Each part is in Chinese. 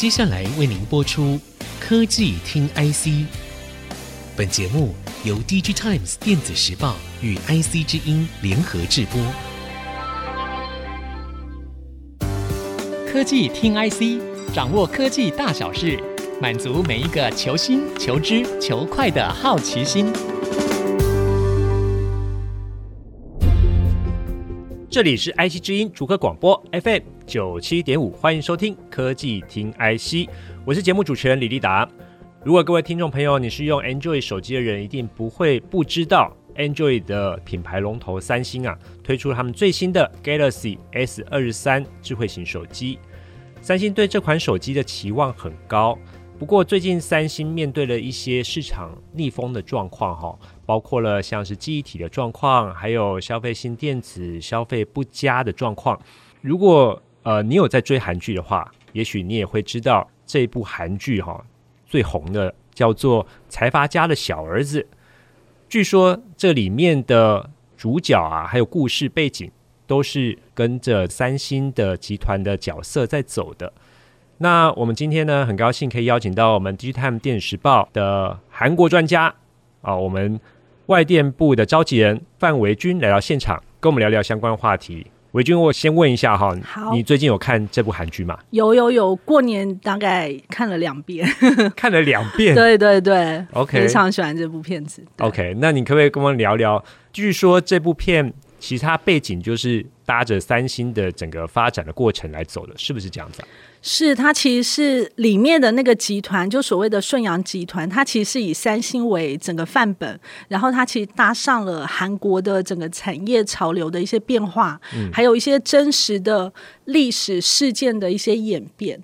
接下来为您播出科技听 IC。本节目由 DG Times 电子时报与 IC 之音联合制播。科技听 IC，掌握科技大小事，满足每一个求新、求知、求快的好奇心。这里是 IC 之音竹科广播 FM 九七点五，欢迎收听科技听 IC，我是节目主持人李立达。如果各位听众朋友你是用 Android 手机的人，一定不会不知道 Android 的品牌龙头三星啊，推出了他们最新的 Galaxy S 二十三智慧型手机。三星对这款手机的期望很高。不过最近三星面对了一些市场逆风的状况，哈，包括了像是记忆体的状况，还有消费性电子消费不佳的状况。如果呃你有在追韩剧的话，也许你也会知道这一部韩剧哈最红的叫做《财阀家的小儿子》。据说这里面的主角啊，还有故事背景都是跟着三星的集团的角色在走的。那我们今天呢，很高兴可以邀请到我们 Digitime 电子时报的韩国专家啊，我们外电部的召集人范维军来到现场，跟我们聊聊相关话题。维军，我先问一下哈，好，你最近有看这部韩剧吗？有有有，过年大概看了两遍，看了两遍，对对对，OK，非常喜欢这部片子。OK，那你可不可以跟我们聊聊？据说这部片其实它背景就是搭着三星的整个发展的过程来走的，是不是这样子啊？是，它其实是里面的那个集团，就所谓的顺阳集团，它其实是以三星为整个范本，然后它其实搭上了韩国的整个产业潮流的一些变化，嗯，还有一些真实的历史事件的一些演变。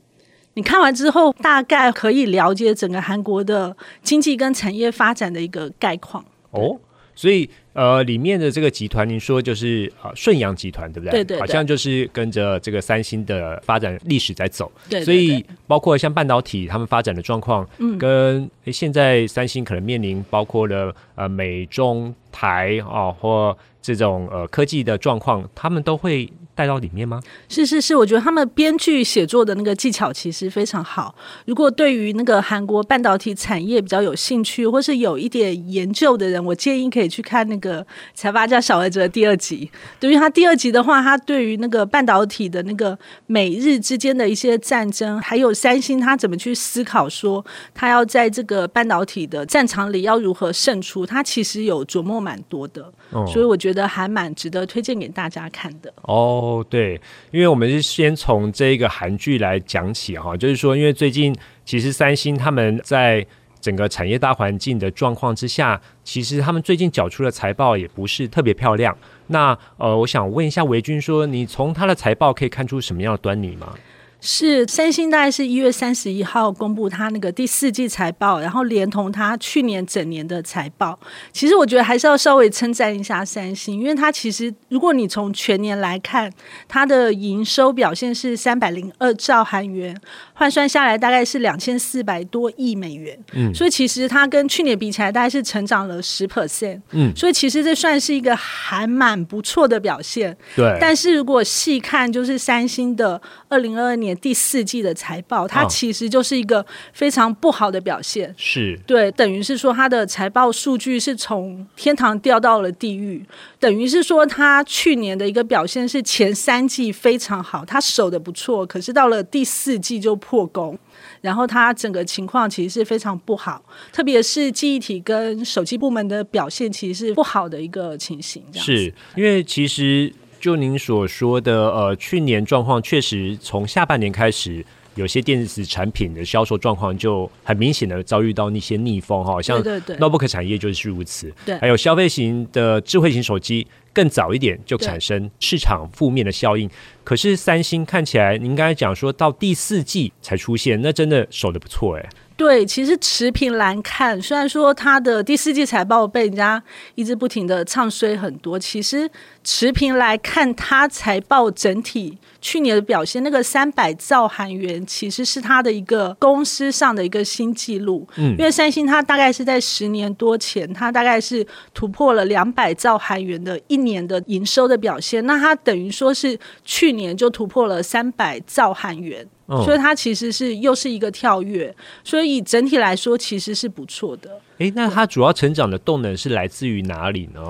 你看完之后，大概可以了解整个韩国的经济跟产业发展的一个概况。哦，所以。呃，里面的这个集团，您说就是呃顺阳集团，对不对？对对，对，好像就是跟着这个三星的发展历史在走。对，对，对，所以包括像半导体，他们发展的状况，嗯，跟现在三星可能面临包括了呃美中台啊、哦，或这种呃科技的状况，他们都会带到里面吗？是是是，我觉得他们编剧写作的那个技巧其实非常好。如果对于那个韩国半导体产业比较有兴趣，或是有一点研究的人，我建议可以去看那个。财阀家小儿子的第二集，对于他第二集的话，他对于那个半导体的那个美日之间的一些战争，还有三星他怎么去思考说他要在这个半导体的战场里要如何胜出，他其实有琢磨蛮多的，哦，所以我觉得还蛮值得推荐给大家看的。哦，哦对，因为我们是先从这个韩剧来讲起哈，就是说，因为最近其实三星他们在。整个产业大环境的状况之下，其实他们最近缴出的财报也不是特别漂亮。那呃，我想问一下维君说，你从他的财报可以看出什么样的端倪吗？是三星大概是一月三十一号公布它那个第四季财报，然后连同它去年整年的财报。其实我觉得还是要稍微称赞一下三星，因为它其实如果你从全年来看，它的营收表现是三百零二兆韩元，换算下来大概是两千四百多亿美元。嗯，所以其实它跟去年比起来，大概是成长了十 percent。嗯，所以其实这算是一个还蛮不错的表现。对，但是如果细看，就是三星的二零二二年。第四季的财报，它其实就是一个非常不好的表现。是对，等于是说它的财报数据是从天堂掉到了地狱。等于是说，它去年的一个表现是前三季非常好，它守的不错，可是到了第四季就破功，然后它整个情况其实是非常不好，特别是记忆体跟手机部门的表现其实是不好的一个情形。是因为其实。就您所说的，呃，去年状况确实从下半年开始，有些电子产品的销售状况就很明显的遭遇到那些逆风哈，像 notebook 产业就是如此，对，还有消费型的智慧型手机更早一点就产生市场负面的效应。可是三星看起来，您刚才讲说到第四季才出现，那真的守的不错哎。对，其实持平来看，虽然说它的第四季财报被人家一直不停的唱衰很多，其实持平来看，它财报整体去年的表现，那个三百兆韩元其实是它的一个公司上的一个新纪录。嗯，因为三星它大概是在十年多前，它大概是突破了两百兆韩元的一年的营收的表现，那它等于说是去年就突破了三百兆韩元，哦，所以它其实是又是一个跳跃，所以以整体来说其实是不错的。诶，那它主要成长的动能是来自于哪里呢？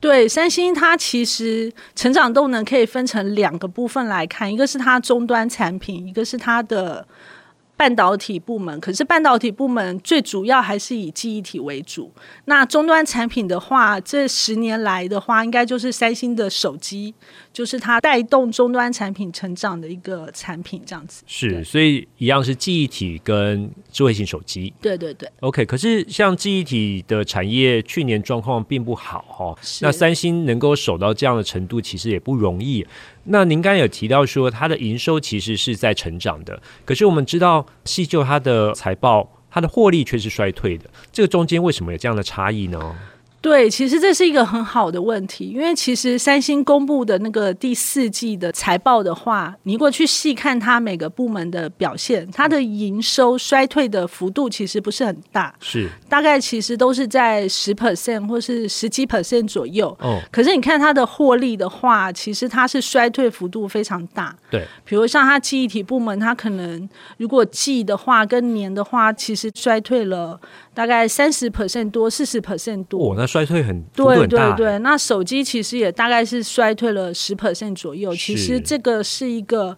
对，三星它其实成长动能可以分成两个部分来看，一个是它终端产品，一个是它的半导体部门。可是半导体部门最主要还是以记忆体为主。那终端产品的话，这十年来的话，应该就是三星的手机。就是它带动终端产品成长的一个产品，这样子是，所以一样是记忆体跟智慧型手机。对对对，OK。可是像记忆体的产业去年状况并不好哈，那三星能够守到这样的程度，其实也不容易。那您刚才有提到说它的营收其实是在成长的，可是我们知道细究它的财报，它的获利却是衰退的，这个中间为什么有这样的差异呢？对，其实这是一个很好的问题，因为其实三星公布的那个第四季的财报的话，你如果去细看它每个部门的表现，它的营收衰退的幅度其实不是很大，是大概其实都是在十 percent 或是十几 percent 左右。哦，可是你看它的获利的话，其实它是衰退幅度非常大。对，比如像它记忆体部门，它可能如果季的话跟年的话，其实衰退了。大概三十 percent 多，四十 percent 多。哦，那衰退很对对对。那手机其实也大概是衰退了十 percent 左右。其实这个是一个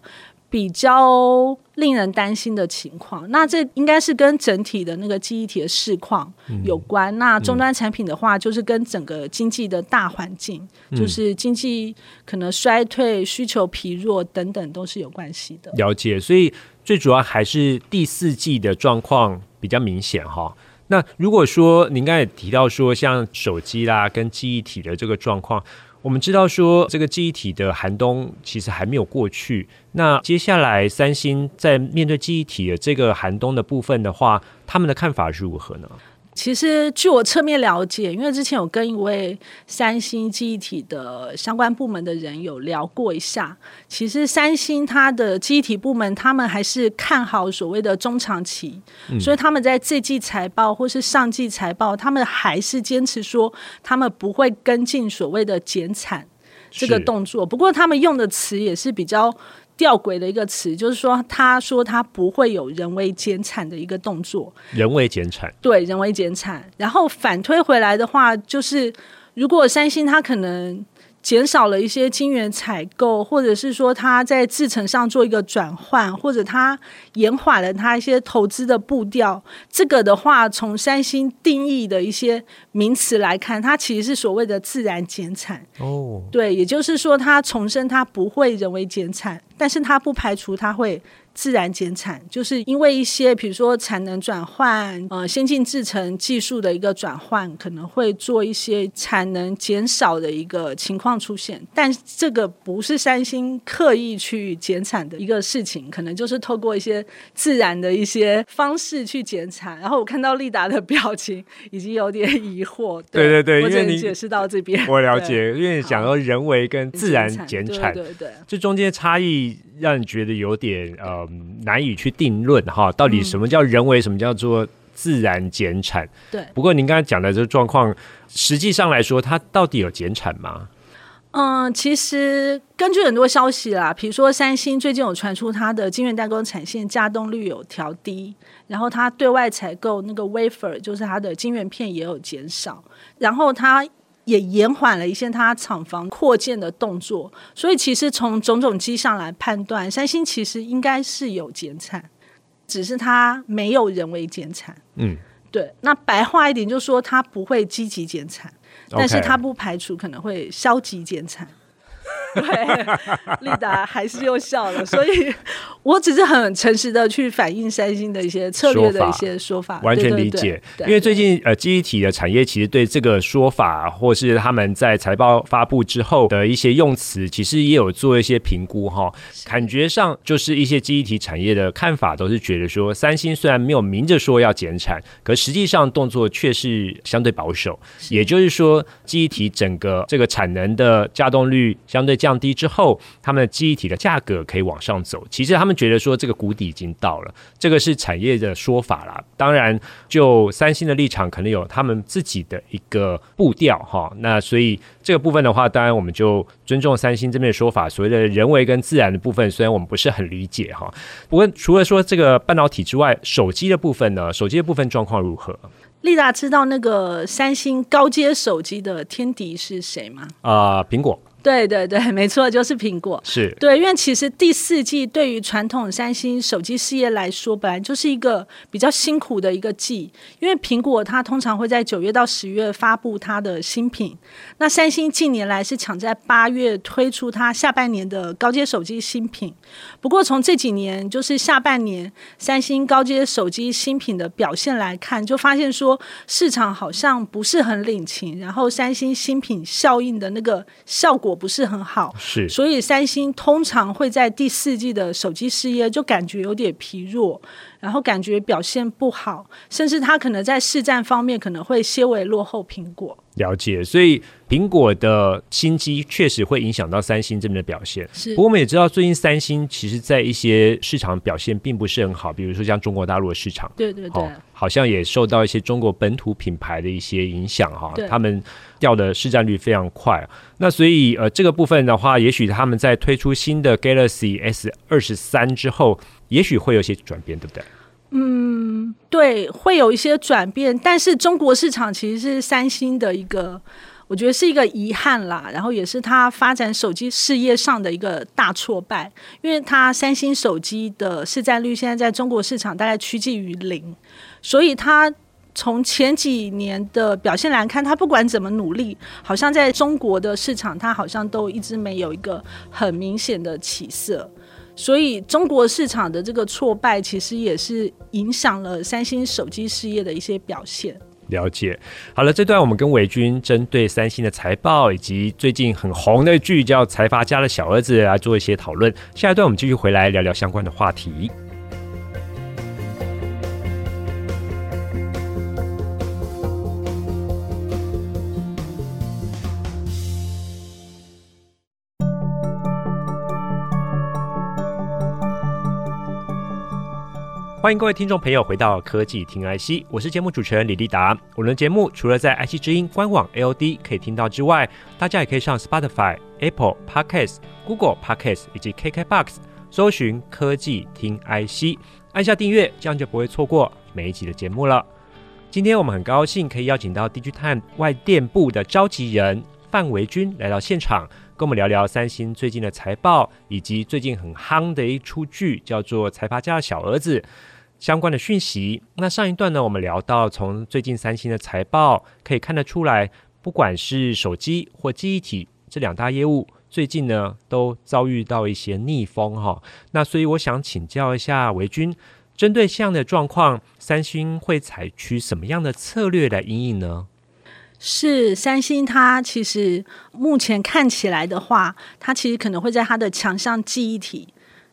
比较令人担心的情况。那这应该是跟整体的那个记忆体的市况有关。嗯、那终端产品的话，就是跟整个经济的大环境，嗯、就是经济可能衰退、需求疲弱等等，都是有关系的。了解。所以最主要还是第四季的状况比较明显哈。那如果说您刚才提到说，像手机啦跟记忆体的这个状况，我们知道说这个记忆体的寒冬其实还没有过去。那接下来三星在面对记忆体的这个寒冬的部分的话，他们的看法是如何呢？其实，据我侧面了解，因为之前有跟一位三星记忆体的相关部门的人有聊过一下。其实，三星它的记忆体部门，他们还是看好所谓的中长期，嗯、所以他们在这季财报或是上季财报，他们还是坚持说，他们不会跟进所谓的减产这个动作。不过，他们用的词也是比较。吊诡的一个词，就是说，他说他不会有人为减产的一个动作。人为减产，对，人为减产。然后反推回来的话，就是如果三星它可能。减少了一些晶圆采购，或者是说它在制程上做一个转换，或者它延缓了它一些投资的步调。这个的话，从三星定义的一些名词来看，它其实是所谓的自然减产。哦，对，也就是说，它重申它不会人为减产，但是它不排除它会。自然减产，就是因为一些比如说产能转换，呃，先进制程技术的一个转换，可能会做一些产能减少的一个情况出现。但这个不是三星刻意去减产的一个事情，可能就是透过一些自然的一些方式去减产。然后我看到利达的表情已经有点疑惑。对 对对，我只能解释到这边。我了解，因为你讲到人为跟自然减产，对对对，这中间的差异。让你觉得有点呃难以去定论哈，到底什么叫人为，什么叫做自然减产？对。不过您刚才讲的这个状况，实际上来说，它到底有减产吗？嗯，其实根据很多消息啦，比如说三星最近有传出它的晶圆代工产线加动率有调低，然后它对外采购那个 wafer，就是它的晶圆片也有减少，然后它。也延缓了一些它厂房扩建的动作，所以其实从种种迹象来判断，三星其实应该是有减产，只是它没有人为减产。嗯，对。那白话一点就是说，它不会积极减产，但是它不排除可能会消极减产。对，丽达还是又笑了，所以我只是很诚实的去反映三星的一些策略的一些说法，完全理解。因为最近呃，记忆体的产业其实对这个说法，或是他们在财报发布之后的一些用词，其实也有做一些评估哈。感觉上就是一些记忆体产业的看法，都是觉得说，三星虽然没有明着说要减产，可实际上动作却是相对保守。也就是说，记忆体整个这个产能的加动率相对降低之后，他们的记忆体的价格可以往上走。其实他们觉得说，这个谷底已经到了，这个是产业的说法啦。当然，就三星的立场，可能有他们自己的一个步调哈。那所以这个部分的话，当然我们就尊重三星这边的说法。所谓的人为跟自然的部分，虽然我们不是很理解哈。不过除了说这个半导体之外，手机的部分呢？手机的部分状况如何？丽达知道那个三星高阶手机的天敌是谁吗？啊、呃，苹果。对对对，没错，就是苹果。是对，因为其实第四季对于传统三星手机事业来说，本来就是一个比较辛苦的一个季，因为苹果它通常会在九月到十月发布它的新品，那三星近年来是抢在八月推出它下半年的高阶手机新品。不过从这几年就是下半年三星高阶手机新品的表现来看，就发现说市场好像不是很领情，然后三星新品效应的那个效果。不是很好，是，所以三星通常会在第四季的手机事业就感觉有点疲弱，然后感觉表现不好，甚至它可能在市占方面可能会些微落后苹果。了解，所以苹果的新机确实会影响到三星这边的表现。是，不过我们也知道，最近三星其实在一些市场表现并不是很好，比如说像中国大陆的市场，对对对，哦，好像也受到一些中国本土品牌的一些影响哈，他们掉的市占率非常快。那所以呃，这个部分的话，也许他们在推出新的 Galaxy S 二十三之后，也许会有一些转变，对不对？嗯，对，会有一些转变，但是中国市场其实是三星的一个，我觉得是一个遗憾啦，然后也是它发展手机事业上的一个大挫败，因为它三星手机的市占率现在在中国市场大概趋近于零，所以它从前几年的表现来看，它不管怎么努力，好像在中国的市场，它好像都一直没有一个很明显的起色。所以中国市场的这个挫败，其实也是影响了三星手机事业的一些表现。了解，好了，这段我们跟韦军针对三星的财报以及最近很红的剧叫《财阀家的小儿子》来做一些讨论。下一段我们继续回来聊聊相关的话题。欢迎各位听众朋友回到科技听 IC，我是节目主持人李立达。我们的节目除了在 IC 之音官网 AOD 可以听到之外，大家也可以上 Spotify、Apple Podcasts、Google Podcasts 以及 KKBox 搜寻科技听 IC，按下订阅，这样就不会错过每一集的节目了。今天我们很高兴可以邀请到 DGTime 外电部的召集人范维君来到现场。跟我们聊聊三星最近的财报，以及最近很夯的一出剧，叫做《财阀家的小儿子》相关的讯息。那上一段呢，我们聊到从最近三星的财报可以看得出来，不管是手机或记忆体这两大业务，最近呢都遭遇到一些逆风哈。那所以我想请教一下维军，针对这样的状况，三星会采取什么样的策略来因应呢？是三星，它其实目前看起来的话，它其实可能会在它的强项记忆体，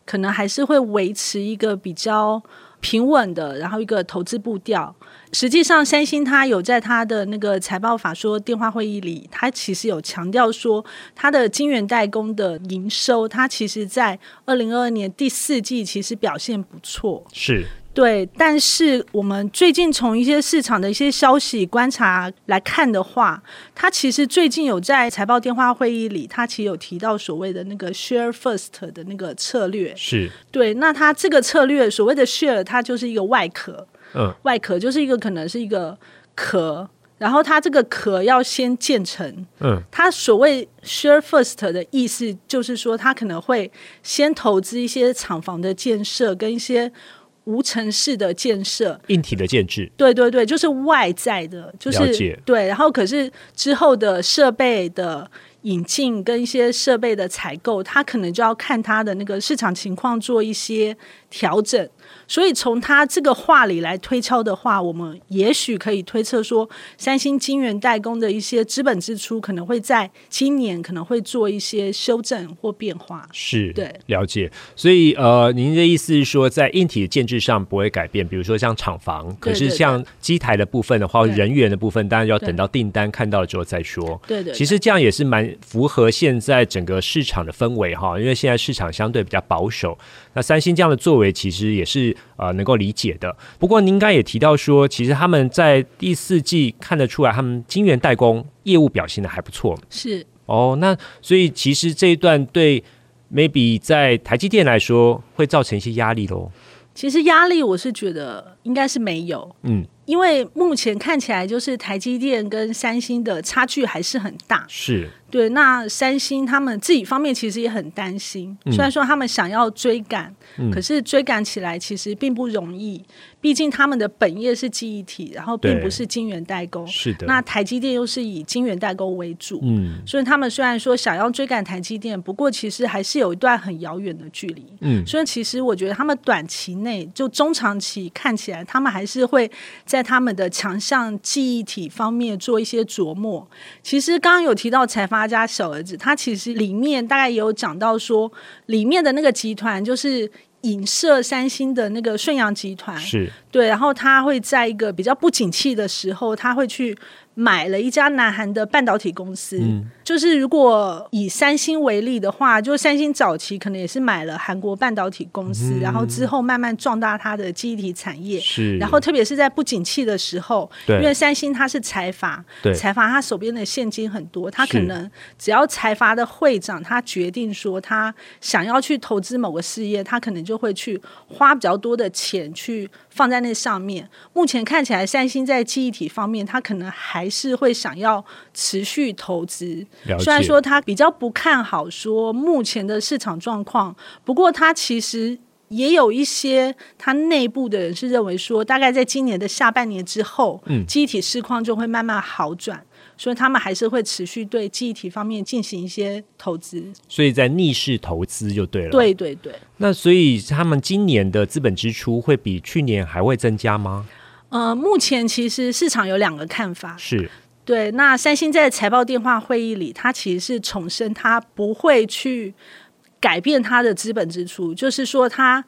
可能还是会维持一个比较平稳的，然后一个投资步调。实际上，三星它有在它的那个财报法说电话会议里，它其实有强调说，它的晶圆代工的营收，它其实在二零二二年第四季其实表现不错。是。对，但是我们最近从一些市场的一些消息观察来看的话，它其实最近有在财报电话会议里，它其实有提到所谓的那个 share first 的那个策略。是对，那它这个策略所谓的 share，它就是一个外壳，嗯，外壳就是一个可能是一个壳，然后它这个壳要先建成，嗯，它所谓 share first 的意思就是说，它可能会先投资一些厂房的建设跟一些。无尘室的建设，硬体的建制，对对对，就是外在的，就是对。然后可是之后的设备的引进跟一些设备的采购，它可能就要看它的那个市场情况做一些调整。所以从他这个话里来推敲的话，我们也许可以推测说，三星晶圆代工的一些资本支出可能会在今年可能会做一些修正或变化。是，对，了解。所以呃，您的意思是说，在硬体的建制上不会改变，比如说像厂房，可是像机台的部分的话，人员的部分，当然要等到订单看到了之后再说。对对，对，其实这样也是蛮符合现在整个市场的氛围哈，因为现在市场相对比较保守。那三星这样的作为，其实也是呃能够理解的。不过您刚也提到说，其实他们在第四季看得出来，他们晶圆代工业务表现的还不错。是哦，那所以其实这一段对 maybe 在台积电来说会造成一些压力喽。其实压力我是觉得应该是没有，嗯，因为目前看起来就是台积电跟三星的差距还是很大。是。对，那三星他们自己方面其实也很担心，虽然说他们想要追赶，嗯、可是追赶起来其实并不容易。毕竟他们的本业是记忆体，然后并不是晶圆代工。是的。那台积电又是以晶圆代工为主，嗯，所以他们虽然说想要追赶台积电，不过其实还是有一段很遥远的距离。嗯，所以其实我觉得他们短期内就中长期看起来，他们还是会在他们的强项记忆体方面做一些琢磨。其实刚刚有提到财阀。家小儿子，他其实里面大概也有讲到说，里面的那个集团就是影射三星的那个顺阳集团，是对，然后他会在一个比较不景气的时候，他会去。买了一家南韩的半导体公司，嗯，就是如果以三星为例的话，就三星早期可能也是买了韩国半导体公司，嗯，然后之后慢慢壮大它的记忆体产业，是，然后特别是在不景气的时候，因为三星它是财阀，对，财阀他手边的现金很多，他可能只要财阀的会长他决定说他想要去投资某个事业，他可能就会去花比较多的钱去放在那上面。目前看起来，三星在记忆体方面，它可能还是会想要持续投资，虽然说他比较不看好说目前的市场状况，不过他其实也有一些他内部的人是认为说，大概在今年的下半年之后，嗯，记忆体市况就会慢慢好转，所以他们还是会持续对记忆体方面进行一些投资，所以在逆势投资就对了。对对对，那所以他们今年的资本支出会比去年还会增加吗？呃，目前其实市场有两个看法，是对。那三星在财报电话会议里，它其实是重申，它不会去改变它的资本支出，就是说它。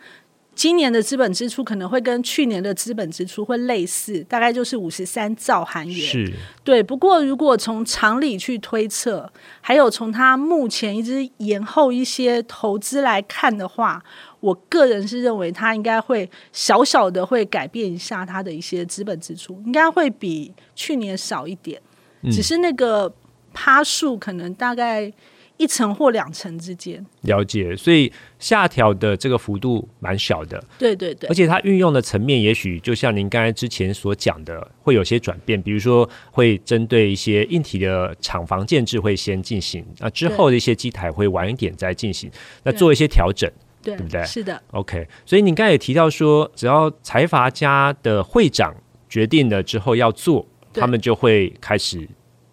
今年的资本支出可能会跟去年的资本支出会类似，大概就是五十三兆韩元。是，对。不过，如果从常理去推测，还有从他目前一直延后一些投资来看的话，我个人是认为它应该会小小的会改变一下它的一些资本支出，应该会比去年少一点，嗯、只是那个趴数可能大概。一层或两层之间，了解，所以下调的这个幅度蛮小的，对对对，而且它运用的层面也许就像您刚才之前所讲的，会有些转变，比如说会针对一些硬体的厂房建制会先进行，那之后的一些机台会晚一点再进行，那做一些调整，对，对不对？是的，OK。所以你刚才也提到说，只要财阀家的会长决定了之后要做，他们就会开始。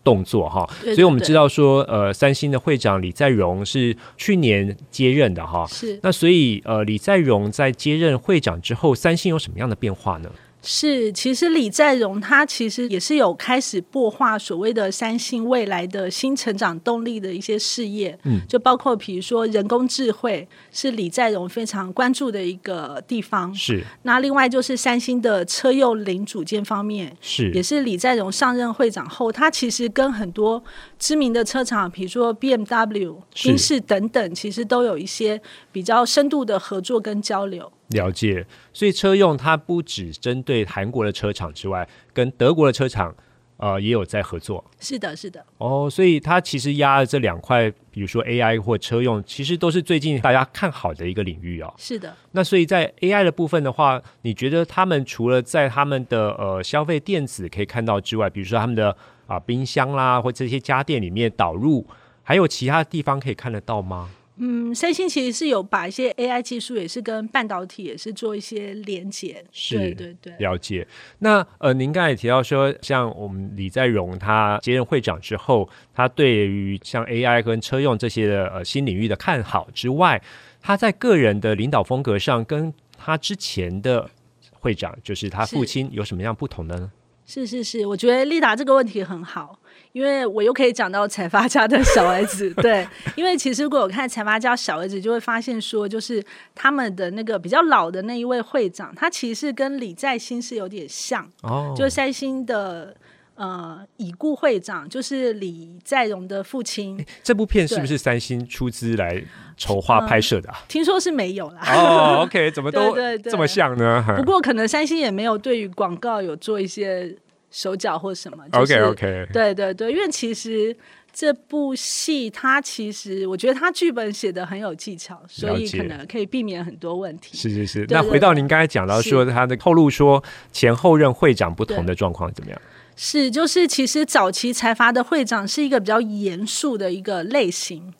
动作哈，所以我们知道说，呃，三星的会长李在镕是去年接任的哈，是。那所以呃，李在镕在接任会长之后，三星有什么样的变化呢？是，其实李在镕他其实也是有开始擘画所谓的三星未来的新成长动力的一些事业，嗯，就包括比如说人工智慧是李在镕非常关注的一个地方，是。那另外就是三星的车用零组件方面，是，也是李在镕上任会长后，他其实跟很多知名的车厂，比如说 BMW、宾士等等，其实都有一些比较深度的合作跟交流。了解，所以车用它不只针对韩国的车厂之外，跟德国的车厂呃也有在合作。是的，是的。哦，所以它其实压了这两块，比如说 AI 或车用，其实都是最近大家看好的一个领域哦。是的。那所以在 AI 的部分的话，你觉得他们除了在他们的呃消费电子可以看到之外，比如说他们的啊、呃、冰箱啦或这些家电里面导入，还有其他地方可以看得到吗？嗯，三星其实是有把一些 AI 技术，也是跟半导体也是做一些连接。是，对对对，了解。那呃，您刚才也提到说，像我们李在镕他接任会长之后，他对于像 AI 跟车用这些的呃新领域的看好之外，他在个人的领导风格上，跟他之前的会长，就是他父亲，有什么样不同的呢？是是是，我觉得丽达这个问题很好。因为我又可以讲到财阀家的小儿子，对，因为其实如果我看财阀家小儿子，就会发现说，就是他们的那个比较老的那一位会长，他其实跟李在兴是有点像，哦，就是三星的呃已故会长，就是李在镕的父亲。这部片是不是三星出资来筹划拍摄的？听说是没有啦。哦，OK，怎么 都这么像呢？不过可能三星也没有对于广告有做一些。手脚或什么、就是、？OK OK，对对对，因为其实这部戏它其实我觉得它剧本写的很有技巧，所以可能可以避免很多问题。是是是。那回到您刚才讲到说他的透露说前后任会长不同的状况怎么样？是就是其实早期财阀的会长是一个比较严肃的一个类型，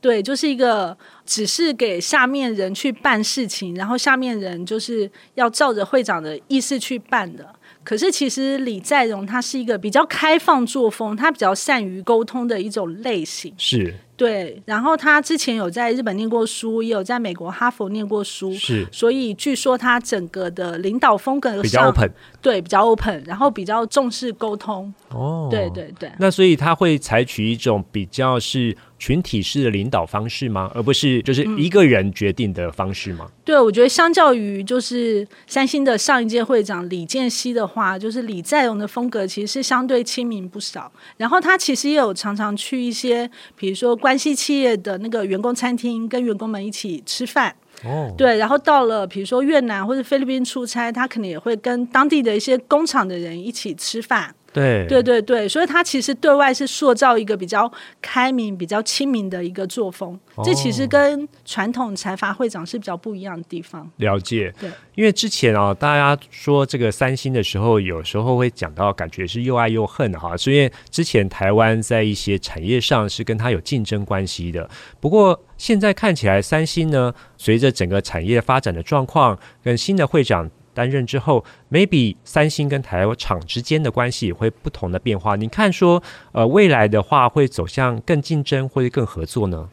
对，就是一个只是给下面人去办事情，然后下面人就是要照着会长的意思去办的。可是，其实李在镕他是一个比较开放作风，他比较善于沟通的一种类型。是。对，然后他之前有在日本念过书，也有在美国哈佛念过书，是，所以据说他整个的领导风格比较 open，对，比较 open，然后比较重视沟通。哦，对对对。那所以他会采取一种比较是群体式的领导方式吗？而不是就是一个人决定的方式吗？嗯、对，我觉得相较于就是三星的上一届会长李健熙的话，就是李在镕的风格其实是相对亲民不少。然后他其实也有常常去一些，比如说关。关系企业的那个员工餐厅，跟员工们一起吃饭。哦，对，然后到了比如说越南或者菲律宾出差，他可能也会跟当地的一些工厂的人一起吃饭。对对对对，所以他其实对外是塑造一个比较开明、比较亲民的一个作风。哦、这其实跟传统财阀会长是比较不一样的地方。了解，对，因为之前啊，大家说这个三星的时候，有时候会讲到，感觉是又爱又恨哈。所以之前台湾在一些产业上是跟他有竞争关系的。不过现在看起来，三星呢，随着整个产业发展的状况，跟新的会长。担任之后，maybe 三星跟台厂之间的关系也会不同的变化。你看说，呃，未来的话会走向更竞争或者更合作呢？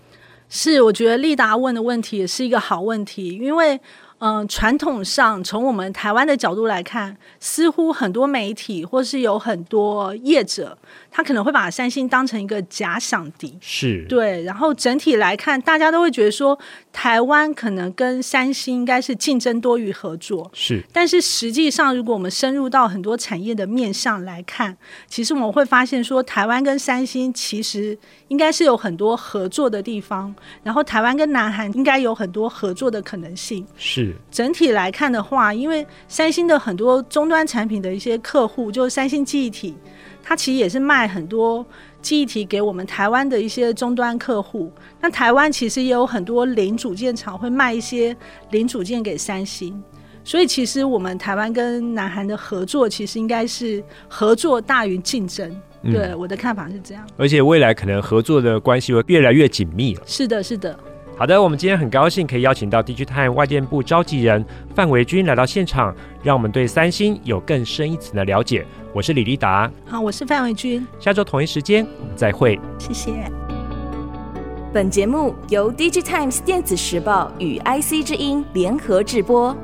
是，我觉得利达问的问题也是一个好问题，因为。嗯，传统上从我们台湾的角度来看，似乎很多媒体或是有很多业者，他可能会把三星当成一个假想敌。是，对。然后整体来看，大家都会觉得说，台湾可能跟三星应该是竞争多于合作。是。但是实际上，如果我们深入到很多产业的面向来看，其实我们会发现说，台湾跟三星其实应该是有很多合作的地方。然后，台湾跟南韩应该有很多合作的可能性。是。整体来看的话，因为三星的很多终端产品的一些客户，就是三星记忆体，它其实也是卖很多记忆体给我们台湾的一些终端客户。那台湾其实也有很多零组件厂会卖一些零组件给三星，所以其实我们台湾跟南韩的合作，其实应该是合作大于竞争。嗯、对，我的看法是这样。而且未来可能合作的关系会越来越紧密了。是的，是的。好的，我们今天很高兴可以邀请到 DigiTime 外电部召集人范维军来到现场，让我们对三星有更深一层的了解。我是李立达，好，我是范维军，下周同一时间我们再会，谢谢。本节目由 DigiTimes 电子时报与 IC 之音联合制播。